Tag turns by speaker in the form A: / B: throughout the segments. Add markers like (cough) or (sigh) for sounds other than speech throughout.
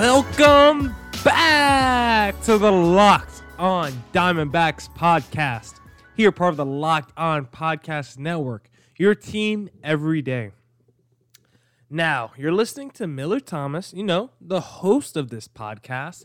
A: Welcome back to the Locked On Diamondbacks podcast. Here, part of the Locked On Podcast Network, your team every day. Now, you're listening to Miller Thomas, you know, the host of this podcast.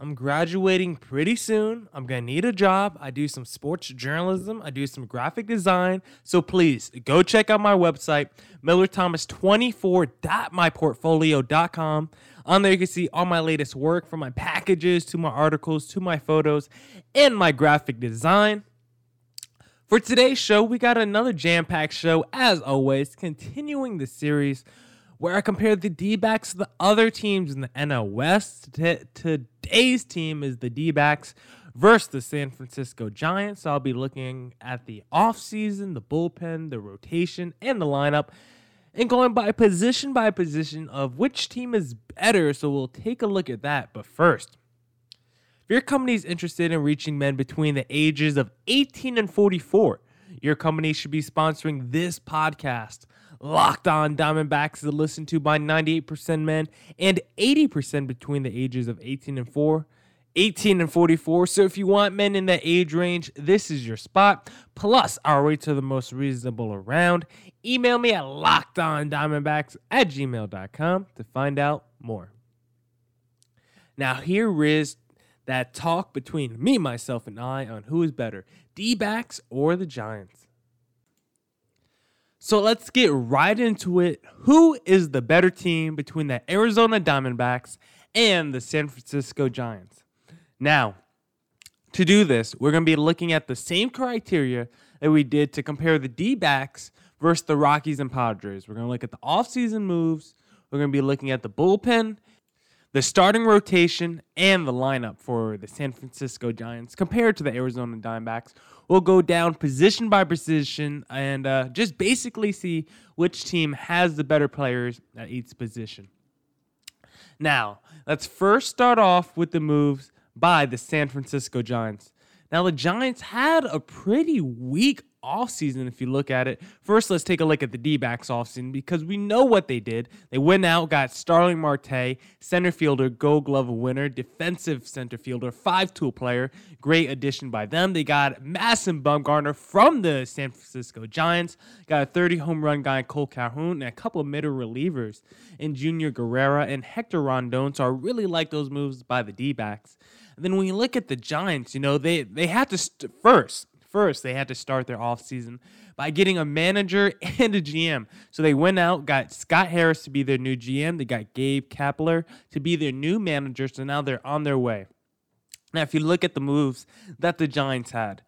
A: I'm graduating pretty soon. I'm going to need a job. I do some sports journalism, I do some graphic design. So please go check out my website, millerthomas24.myportfolio.com. On there, you can see all my latest work from my packages to my articles to my photos and my graphic design. For today's show, we got another jam packed show, as always, continuing the series where I compare the D backs to the other teams in the NL West. T- today's team is the D backs versus the San Francisco Giants. So I'll be looking at the offseason, the bullpen, the rotation, and the lineup, and going by position by position of which team is better. So we'll take a look at that. But first, if your company is interested in reaching men between the ages of 18 and 44, your company should be sponsoring this podcast. Locked On Diamondbacks is listened to by 98% men and 80% between the ages of 18 and 4. 18 and 44. So if you want men in that age range, this is your spot. Plus, our rates are the most reasonable around. Email me at lockedondiamondbacks at gmail.com to find out more. Now, here is that talk between me, myself, and I on who is better, D backs or the Giants. So let's get right into it. Who is the better team between the Arizona Diamondbacks and the San Francisco Giants? Now, to do this, we're going to be looking at the same criteria that we did to compare the D backs versus the Rockies and Padres. We're going to look at the offseason moves, we're going to be looking at the bullpen, the starting rotation, and the lineup for the San Francisco Giants compared to the Arizona Diamondbacks. We'll go down position by position and uh, just basically see which team has the better players at each position. Now, let's first start off with the moves by the San Francisco Giants. Now, the Giants had a pretty weak offseason if you look at it. First, let's take a look at the D backs offseason because we know what they did. They went out, got Starling Marte, center fielder, gold glove winner, defensive center fielder, five tool player. Great addition by them. They got Madison Bumgarner from the San Francisco Giants, got a 30 home run guy, Cole Calhoun, and a couple of middle relievers in Junior Guerrera and Hector Rondon. So I really like those moves by the D backs. Then when you look at the Giants, you know, they, they had to st- first First, they had to start their offseason by getting a manager (laughs) and a GM. So they went out, got Scott Harris to be their new GM. They got Gabe Kapler to be their new manager. So now they're on their way. Now, if you look at the moves that the Giants had,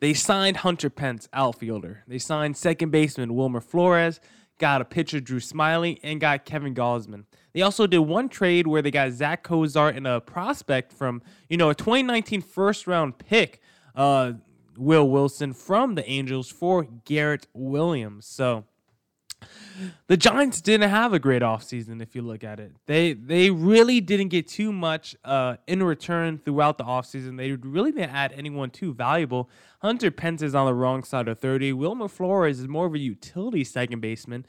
A: they signed Hunter Pence, outfielder. They signed second baseman Wilmer Flores, got a pitcher Drew Smyly, and got Kevin Gausman. They also did one trade where they got Zach Cozart and a prospect from, you know, a 2019 first round pick. Uh, Will Wilson from the Angels for Garrett Williams. So the Giants didn't have a great offseason if you look at it. They they really didn't get too much uh, in return throughout the offseason. They really didn't add anyone too valuable. Hunter Pence is on the wrong side of 30. Wilmer Flores is more of a utility second baseman.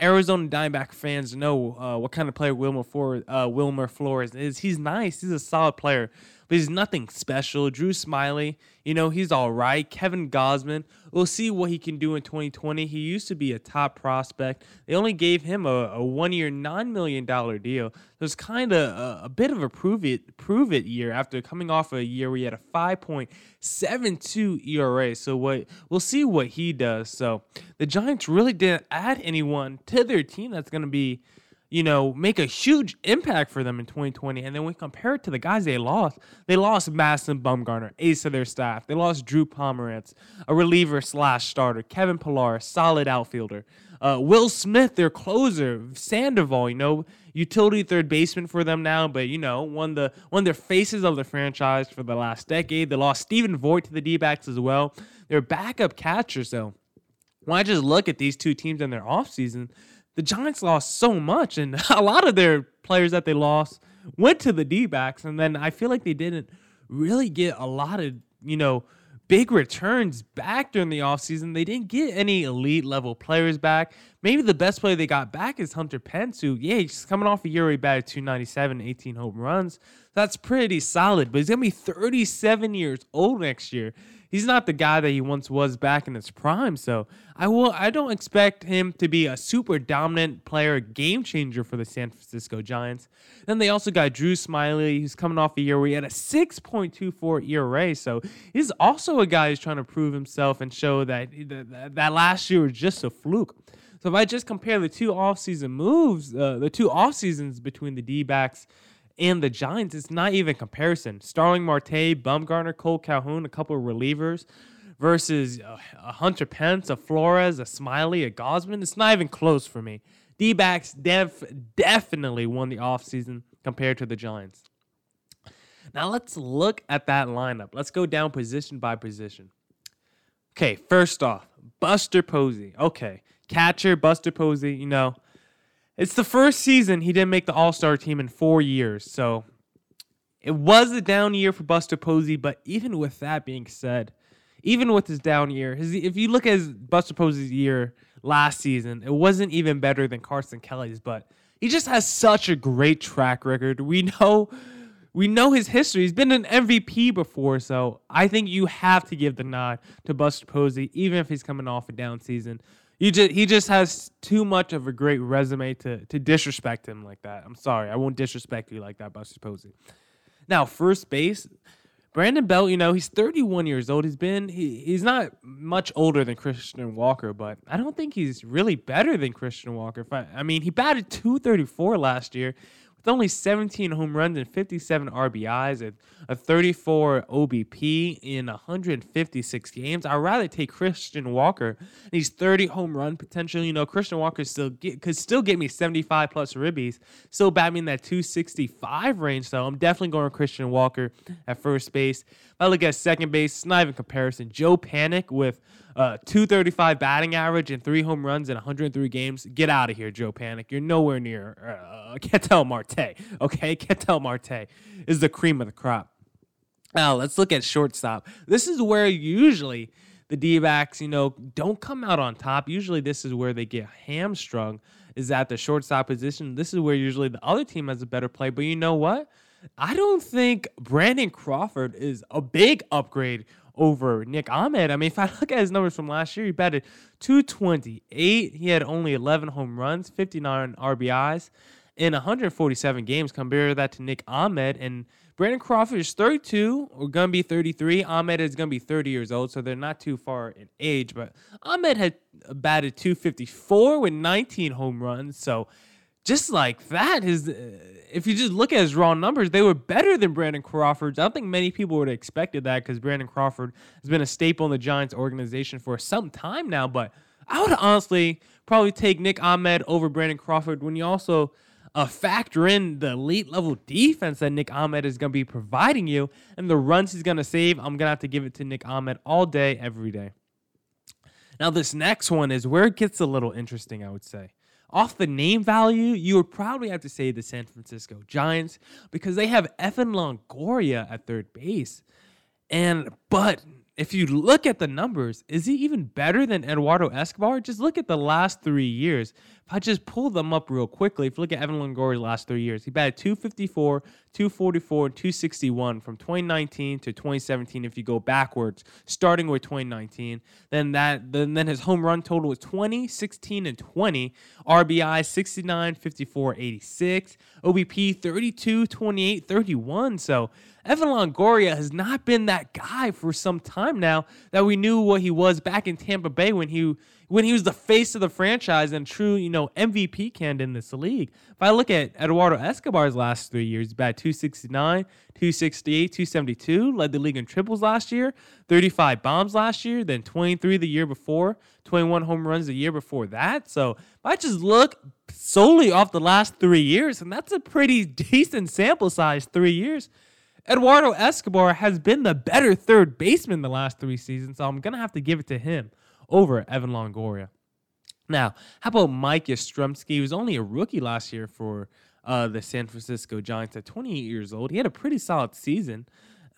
A: Arizona Diamondback fans know uh, what kind of player Wilmer, For- uh, Wilmer Flores is. He's nice. He's a solid player but he's nothing special. Drew Smyly, you know, he's all right. Kevin Gausman, we'll see what he can do in 2020. He used to be a top prospect. They only gave him a, a one year, $9 million deal. It was kind of a, a, bit of a prove it, prove it year after coming off a year where he had a 5.72 ERA. So what we'll see what he does. So the Giants really didn't add anyone to their team that's going to be you know, make a huge impact for them in 2020. And then we compare it to the guys they lost. They lost Madison Bumgarner, ace of their staff. They lost Drew Pomeranz, a reliever slash starter. Kevin Pillar, solid outfielder. Uh, Will Smith, their closer. Sandoval, you know, utility third baseman for them now, but you know, one the one of their faces of the franchise for the last decade. They lost Stephen Vogt to the D-backs as well. Their backup catcher, so When I just look at these two teams in their offseason, the Giants lost so much, and (laughs) a lot of their players that they lost went to the D backs. And then I feel like they didn't really get a lot of, you know, big returns back during the offseason. They didn't get any elite level players back. Maybe the best player they got back is Hunter Pence, who, yeah, he's coming off a year where he batted 297, 18 home runs. That's pretty solid, but he's going to be 37 years old next year he's not the guy that he once was back in his prime. So I will I don't expect him to be a super dominant player, game changer for the San Francisco Giants. Then they also got Drew Smyly, who's coming off a year where he had a 6.24 ERA. So he's also a guy who's trying to prove himself and show that that, last year was just a fluke. So if I just compare the two offseason moves, uh, the two off seasons between the D backs and the Giants, it's not even comparison. Starling Marte, Bumgarner, Cole Calhoun, a couple of relievers versus uh, a Hunter Pence, a Flores, a Smyly, a Gausman. It's not even close for me. D backs def- definitely won the offseason compared to the Giants. Now let's look at that lineup. Let's go down position by position. Okay, first off, Buster Posey. Okay, catcher, Buster Posey, you know, it's the first season he didn't make the All Star team in four years. So it was a down year for Buster Posey. But even with that being said, even with his down year, his, if you look at his Buster Posey's year last season, it wasn't even better than Carson Kelly's. But he just has such a great track record. We know. We know his history. He's been an MVP before, so I think you have to give the nod to Buster Posey, even if he's coming off a down season. He just he just has too much of a great resume to to disrespect him like that. I'm sorry, I won't disrespect you like that, Buster Posey. Now, first base, Brandon Belt, you know, he's 31 years old. He's been he, he's not much older than Christian Walker, but I don't think he's really better than Christian Walker. I, I mean, he batted 234 last year, with only 17 home runs and 57 RBIs and a 34 OBP in 156 games. I'd rather take Christian Walker. He's 30 home run potential. You know, Christian Walker still get, could still get me 75 plus ribbies, still bat me in that 265 range. So I'm definitely going Christian Walker at first base. If I look at second base, it's not even comparison. Joe Panik with uh, 235 batting average and three home runs in 103 games. Get out of here, Joe Panik. You're nowhere near uh, (laughs) Ketel Marte. Okay, Ketel Marte is the cream of the crop. Now let's look at shortstop. This is where usually the D-backs, you know, don't come out on top. Usually this is where they get hamstrung. Is at the shortstop position. This is where usually the other team has a better play. But you know what? I don't think Brandon Crawford is a big upgrade over Nick Ahmed. I mean, (laughs) if I look at his numbers from last year, he batted 228. He had only 11 home runs, 59 RBIs in 147 games. Compare that to Nick Ahmed. And Brandon Crawford is 32 or going to be 33. Ahmed is going to be 30 years old, so they're not too far in age. But Ahmed had batted 254 with 19 home runs. So just like that is. if you just look at his raw numbers, they were better than Brandon Crawford's. I don't think many people would have expected that because Brandon Crawford has been a staple in the Giants organization for some time now. But I would honestly probably take Nick Ahmed over Brandon Crawford when you also uh, factor in the elite level defense that Nick Ahmed is going to be providing you and the runs he's going to save. I'm going to have to give it to Nick Ahmed all day, every day. Now, this next one is where it gets a little interesting, I would say off the name value, you would probably have to say the San Francisco Giants because they have Evan Longoria at third base. And but if you look at the numbers, is he even better than Eduardo Escobar? Just look at the last three years. If I just pull them up real quickly, if you look at Evan Longoria's last three years, he batted 254, 244, and 261 from 2019 to 2017. If you go backwards, starting with 2019, then that then, then his home run total was 20, 16, and 20. RBI 69, 54, 86. OBP 32, 28, 31. So Evan Longoria has not been that guy for some time now that we knew what he was back in Tampa Bay when he when he was the face of the franchise and true, you know, MVP candidate in this league. If I look at Eduardo Escobar's last three years, bat 269, 268, 272, led the league in triples last year, 35 bombs last year, then 23 the year before, 21 home runs the year before that. So if I just look solely off the last three years, and that's a pretty (laughs) decent sample size, three years. Eduardo Escobar has been the better third baseman the last three seasons, so I'm going to have to give it to him over Evan Longoria. Now, how about Mike Yastrzemski? He was only a rookie last year for uh, the San Francisco Giants at 28 years old. He had a pretty solid season.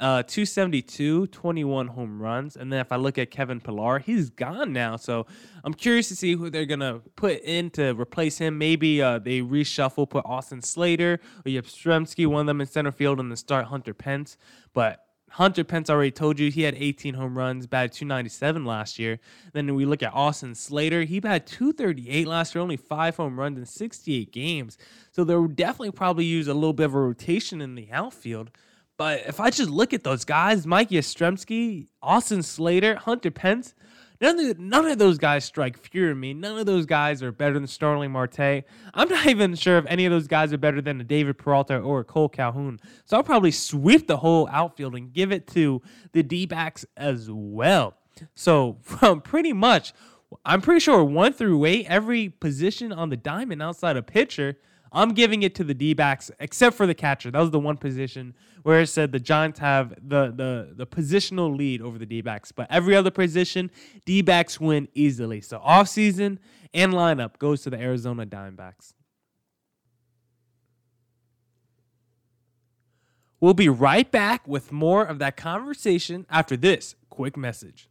A: uh, 272, 21 home runs. And then if I look at Kevin Pillar, he's gone now. So I'm curious to see who they're going to put in to replace him. Maybe uh, they reshuffle, put Austin Slater or Yastrzemski, one of them in center field, and then start Hunter Pence. But Hunter Pence already told you he had 18 home runs, batted 297 last year. Then we look at Austin Slater. He batted 238 last year, only five home runs in 68 games. So they'll definitely probably use a little bit of a rotation in the outfield. But if I just look at those guys, Mike Yastrzemski, Austin Slater, Hunter Pence, None of, none of those guys strike fear in me. None of those guys are better than Starling Marte. I'm not (laughs) even sure if any of those guys are better than a David Peralta or a Cole Calhoun. So I'll probably sweep the whole outfield and give it to the D backs as well. So (laughs) from pretty much, I'm pretty sure one through eight, every position on the diamond outside of pitcher I'm giving it to the D backs, except for the catcher. That was the one position where it said the Giants have the the the positional lead over the D backs. But every other position, D backs win easily. So offseason and lineup goes to the Arizona Diamondbacks. We'll be right back with more of that conversation after this quick message.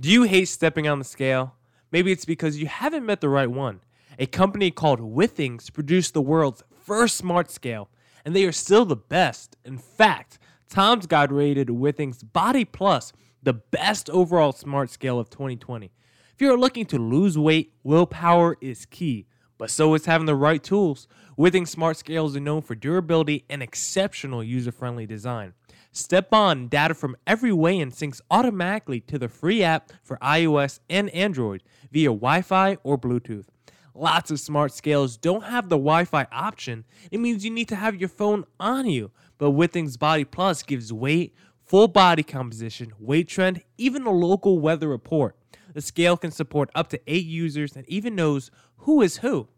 A: Do you hate stepping on the scale? Maybe it's because you haven't met the right one a company called Withings produced the world's first smart scale, and they are still the best. In fact, Tom's Guide rated Withings Body Plus the best overall smart scale of 2020. If you're looking to lose weight, willpower is key, but so is having the right tools. Withings Smart Scales are known for durability and exceptional user friendly design. Step on data from every weigh in syncs automatically to the free app for iOS and Android via Wi Fi or Bluetooth. Lots of smart scales don't have the Wi Fi option. It means you need to have your phone on you. But Withings Body Plus gives weight, full body composition, weight trend, even a local weather report. The scale can support up to eight users and even knows who is who.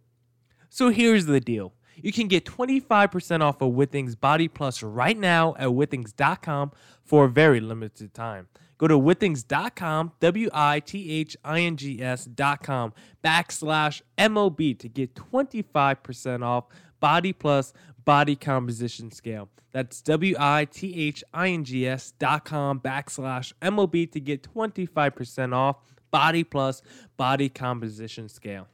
A: So here's the deal. You can get 25% off of Withings Body Plus right now at withings.com for a very limited time. Go to withings.com, W I T H I N G S.com backslash MOB to get 25% off Body Plus Body Composition Scale. That's W I T H I N G S.com backslash MOB to get 25% off Body Plus Body Composition Scale.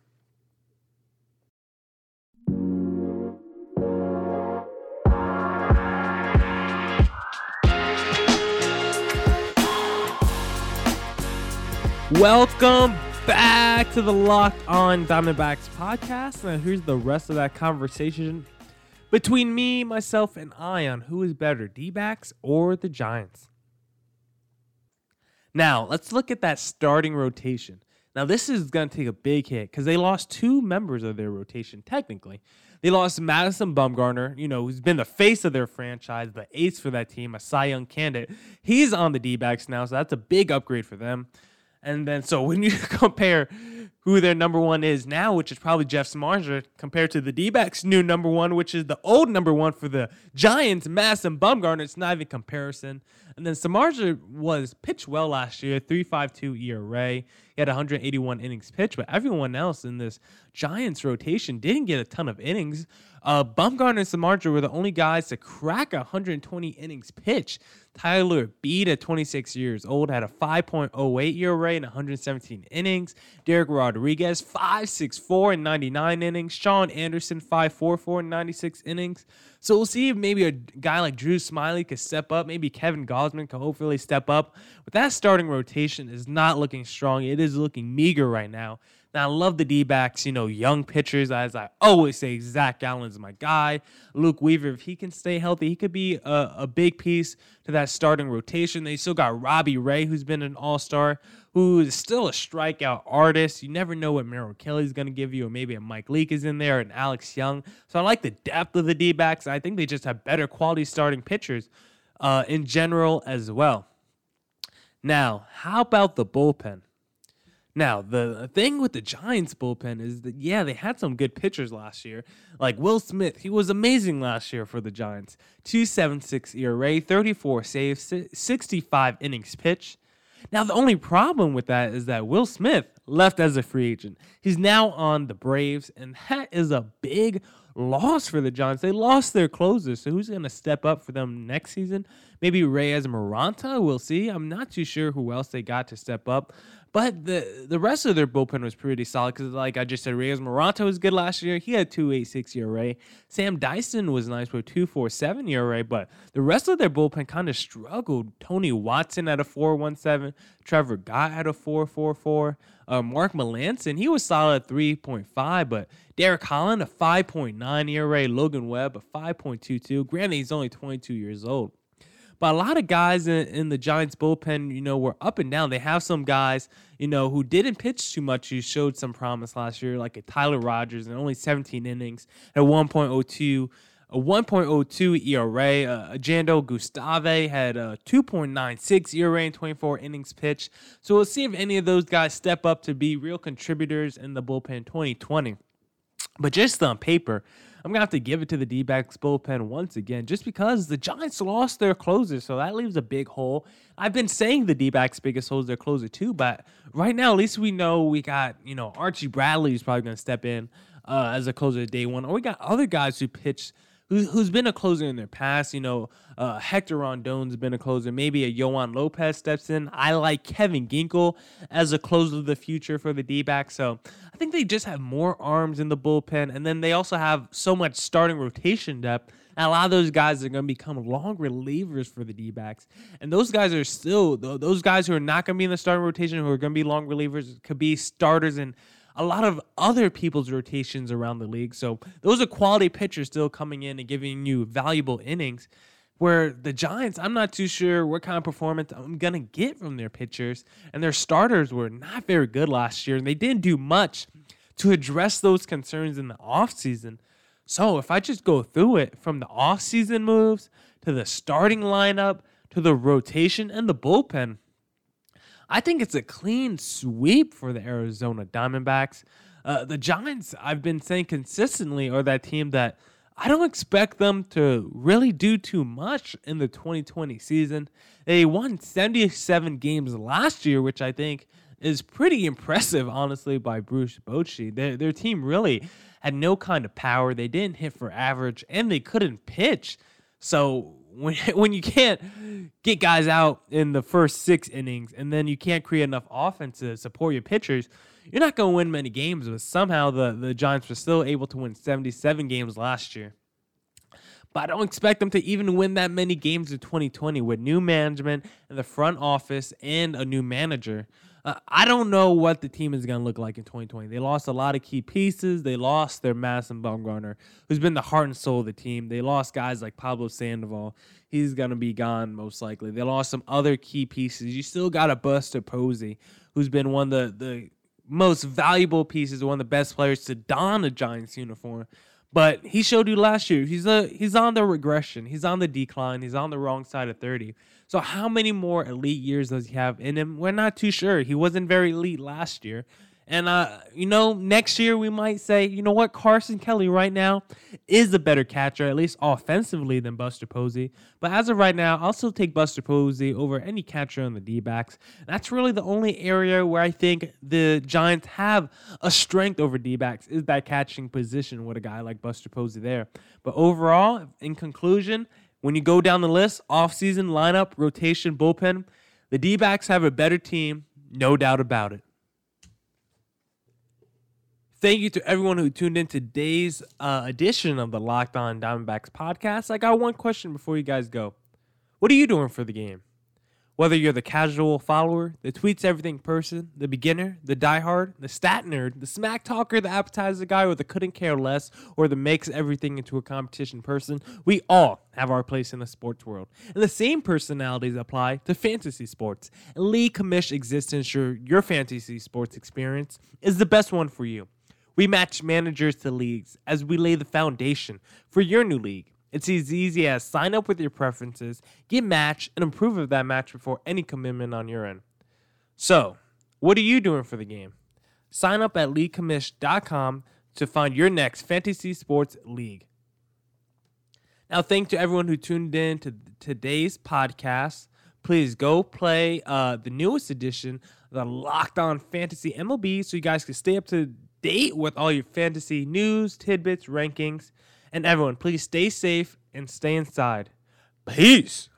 A: Welcome back to the Locked On Diamondbacks podcast. Now, here's the rest of that conversation between me, myself, and I on who is better, D backs or the Giants. Now, let's look at that starting rotation. Now, this is going to take a big hit because they lost two members of their rotation, technically. They lost Madison Bumgarner, you know, who's been the face of their franchise, the ace for that team, a Cy Young candidate. He's on the D backs now, so that's a big upgrade for them. And then so when you (laughs) compare who their number one is now, which is probably Jeff Samardzija, compared to the D backs' new number one, which is the old number one for the Giants, Madison Bumgarner, it's not even comparison. And then Samardzija was pitched well last year, 3.52 ERA. He had 181 innings pitched, but everyone else in this Giants rotation didn't get a ton of innings. Uh, Bumgarner and Samardzija were the only guys to crack 120 innings pitched. Tyler Beede at 26 years old had a 5.08 ERA in 117 innings. Dereck Rodriguez 5.64 in 99 innings. Shaun Anderson 5.44 in 96 innings. So we'll see if maybe a guy like Drew Smyly could step up. Maybe Kevin Gausman could hopefully step up. But that starting rotation is not looking strong. It is looking meager right now. Now, I love the D backs, you know, young pitchers. As I always say, Zach Gallen's my guy. Luke Weaver, if he can stay healthy, he could be a, a big piece to that starting rotation. They still got Robbie Ray, who's been an all star, who is still a strikeout artist. You never know what Merrill Kelly's going to give you, or maybe a Mike Leake is in there, and Alex Young. So I like the depth of the D backs. I think they just have better quality starting pitchers uh, in general as well. Now, how about the bullpen? Now, the thing with the Giants bullpen is that, yeah, they had some good pitchers last year. Like Will Smith, he was amazing last year for the Giants. 276 ERA, 34 saves, 65 innings pitched. Now, the only problem with that is that Will Smith left as a free agent. He's now on the Braves, and that is a big loss for the Giants. They lost their closer, so who's going to step up for them next season? Maybe Reyes Moronta. We'll see. I'm not too sure who else they got to step up. But the the rest of their bullpen was pretty solid because, like I just said, Reyes Moronta was good last year. He had 2.86 ERA. Sam Dyson was nice with 2.47 ERA, but the rest of their bullpen kind of struggled. Tony Watson at a 4.17, Trevor Gott at a 4.44, uh, Mark Melancon he was solid 3.5, but Derek Holland a 5.9 ERA, Logan Webb a 5.22. Granted, he's only 22 years old. But a lot of guys in, in, the Giants bullpen, you know, were up and down. They have some guys, you know, who didn't pitch too much, who showed some promise last year, like a Tyler Rogers in only 17 innings at 1.02. A 1.02 ERA. Uh, Jandel Gustave had a 2.96 ERA in 24 innings pitched. So we'll see if any of those guys step up to be real contributors in the bullpen 2020. But just on paper, I'm going to have to give it to the D backs bullpen once again, just because the Giants lost their closer. So that leaves a big hole. I've been saying the D backs' biggest hole is their closer, too. But right now, at least we know we got, you know, Archie Bradley is probably going to step in uh, as a closer day one. Or we got other guys who pitched who's been a closer in their past. You know, uh, Hector Rondon's been a closer. Maybe a Yoan Lopez steps in. I like Kevin Ginkel as a closer of the future for the D back. So I think they just have more arms in the bullpen. And then they also have so much starting rotation depth. And a lot of those guys are going to become long relievers for the D backs. And those guys are still, those guys who are not going to be in the starting rotation, who are going to be long relievers, could be starters in a lot of other people's rotations around the league. So those are quality pitchers still coming in and giving you valuable innings. Where the Giants, I'm not too sure what kind of performance I'm going to get from their pitchers. And their starters were not very good last year, and they didn't do much to address those concerns in the offseason. So if I just go through it from the offseason moves to the starting lineup to the rotation and the bullpen, I think it's a clean sweep for the Arizona Diamondbacks. Uh, the Giants, I've been saying consistently, are that team that I don't expect them to really do too much in the 2020 season. They won 77 games last year, which I think is pretty impressive, honestly, by Bruce Bochy. Their, their team really had no kind of power. They didn't hit for average, and they couldn't pitch. So when (laughs) when you can't get guys out in the first six innings and then you can't create enough offense to support your pitchers, you're not going to win many games. But somehow the, the Giants were still able to win 77 games last year. But I don't expect them to even win that many games in 2020 with new management and the front office and a new manager. Uh, I don't know what the team is going to look like in 2020. They lost a lot of key pieces. They lost their Madison Bumgarner, who's been the heart and soul of the team. They lost guys like Pablo Sandoval. He's going to be gone most likely. They lost some other key pieces. You still got a Buster Posey, who's been one of the, the most valuable pieces, one of the best players to don a Giants uniform. But he showed you last year he's a he's on the regression. He's on the decline. He's on the wrong side of 30. So how many more elite years does he have in him? We're not too sure. He wasn't very elite last year. And uh, you know, next year we might say, you know what, Carson Kelly right now is a better catcher, at least offensively, than Buster Posey. But as of right now, I'll still take Buster Posey over any catcher on the D backs. That's really the only area where I think the Giants have a strength over D backs is that catching position with a guy like Buster Posey there. But overall, in conclusion, when you go down the list, offseason lineup, rotation, bullpen, the D backs have a better team, no doubt about it. Thank you to everyone who tuned in today's uh, edition of the Locked On Diamondbacks podcast. I got one question before you guys go. What are you doing for the game? Whether you're the casual follower, the tweets everything person, the beginner, the diehard, the stat nerd, the smack talker, the appetizer guy, or the couldn't care less, or the makes everything into a competition person, we all have our place in the sports world. And the same personalities apply to fantasy sports. And League Commish exists to ensure your fantasy sports experience is the best one for you. We match managers to leagues as we lay the foundation for your new league. It's as easy as sign up with your preferences, get matched, and approve of that match before any commitment on your end. So, what are you doing for the game? Sign up at leaguecommish.com to find your next fantasy sports league. Now, thank to everyone who tuned in to today's podcast. Please go play uh, the newest edition, the Locked On Fantasy MLB, so you guys can stay up to date with all your fantasy news, tidbits, rankings. And everyone, please stay safe and stay inside. Peace.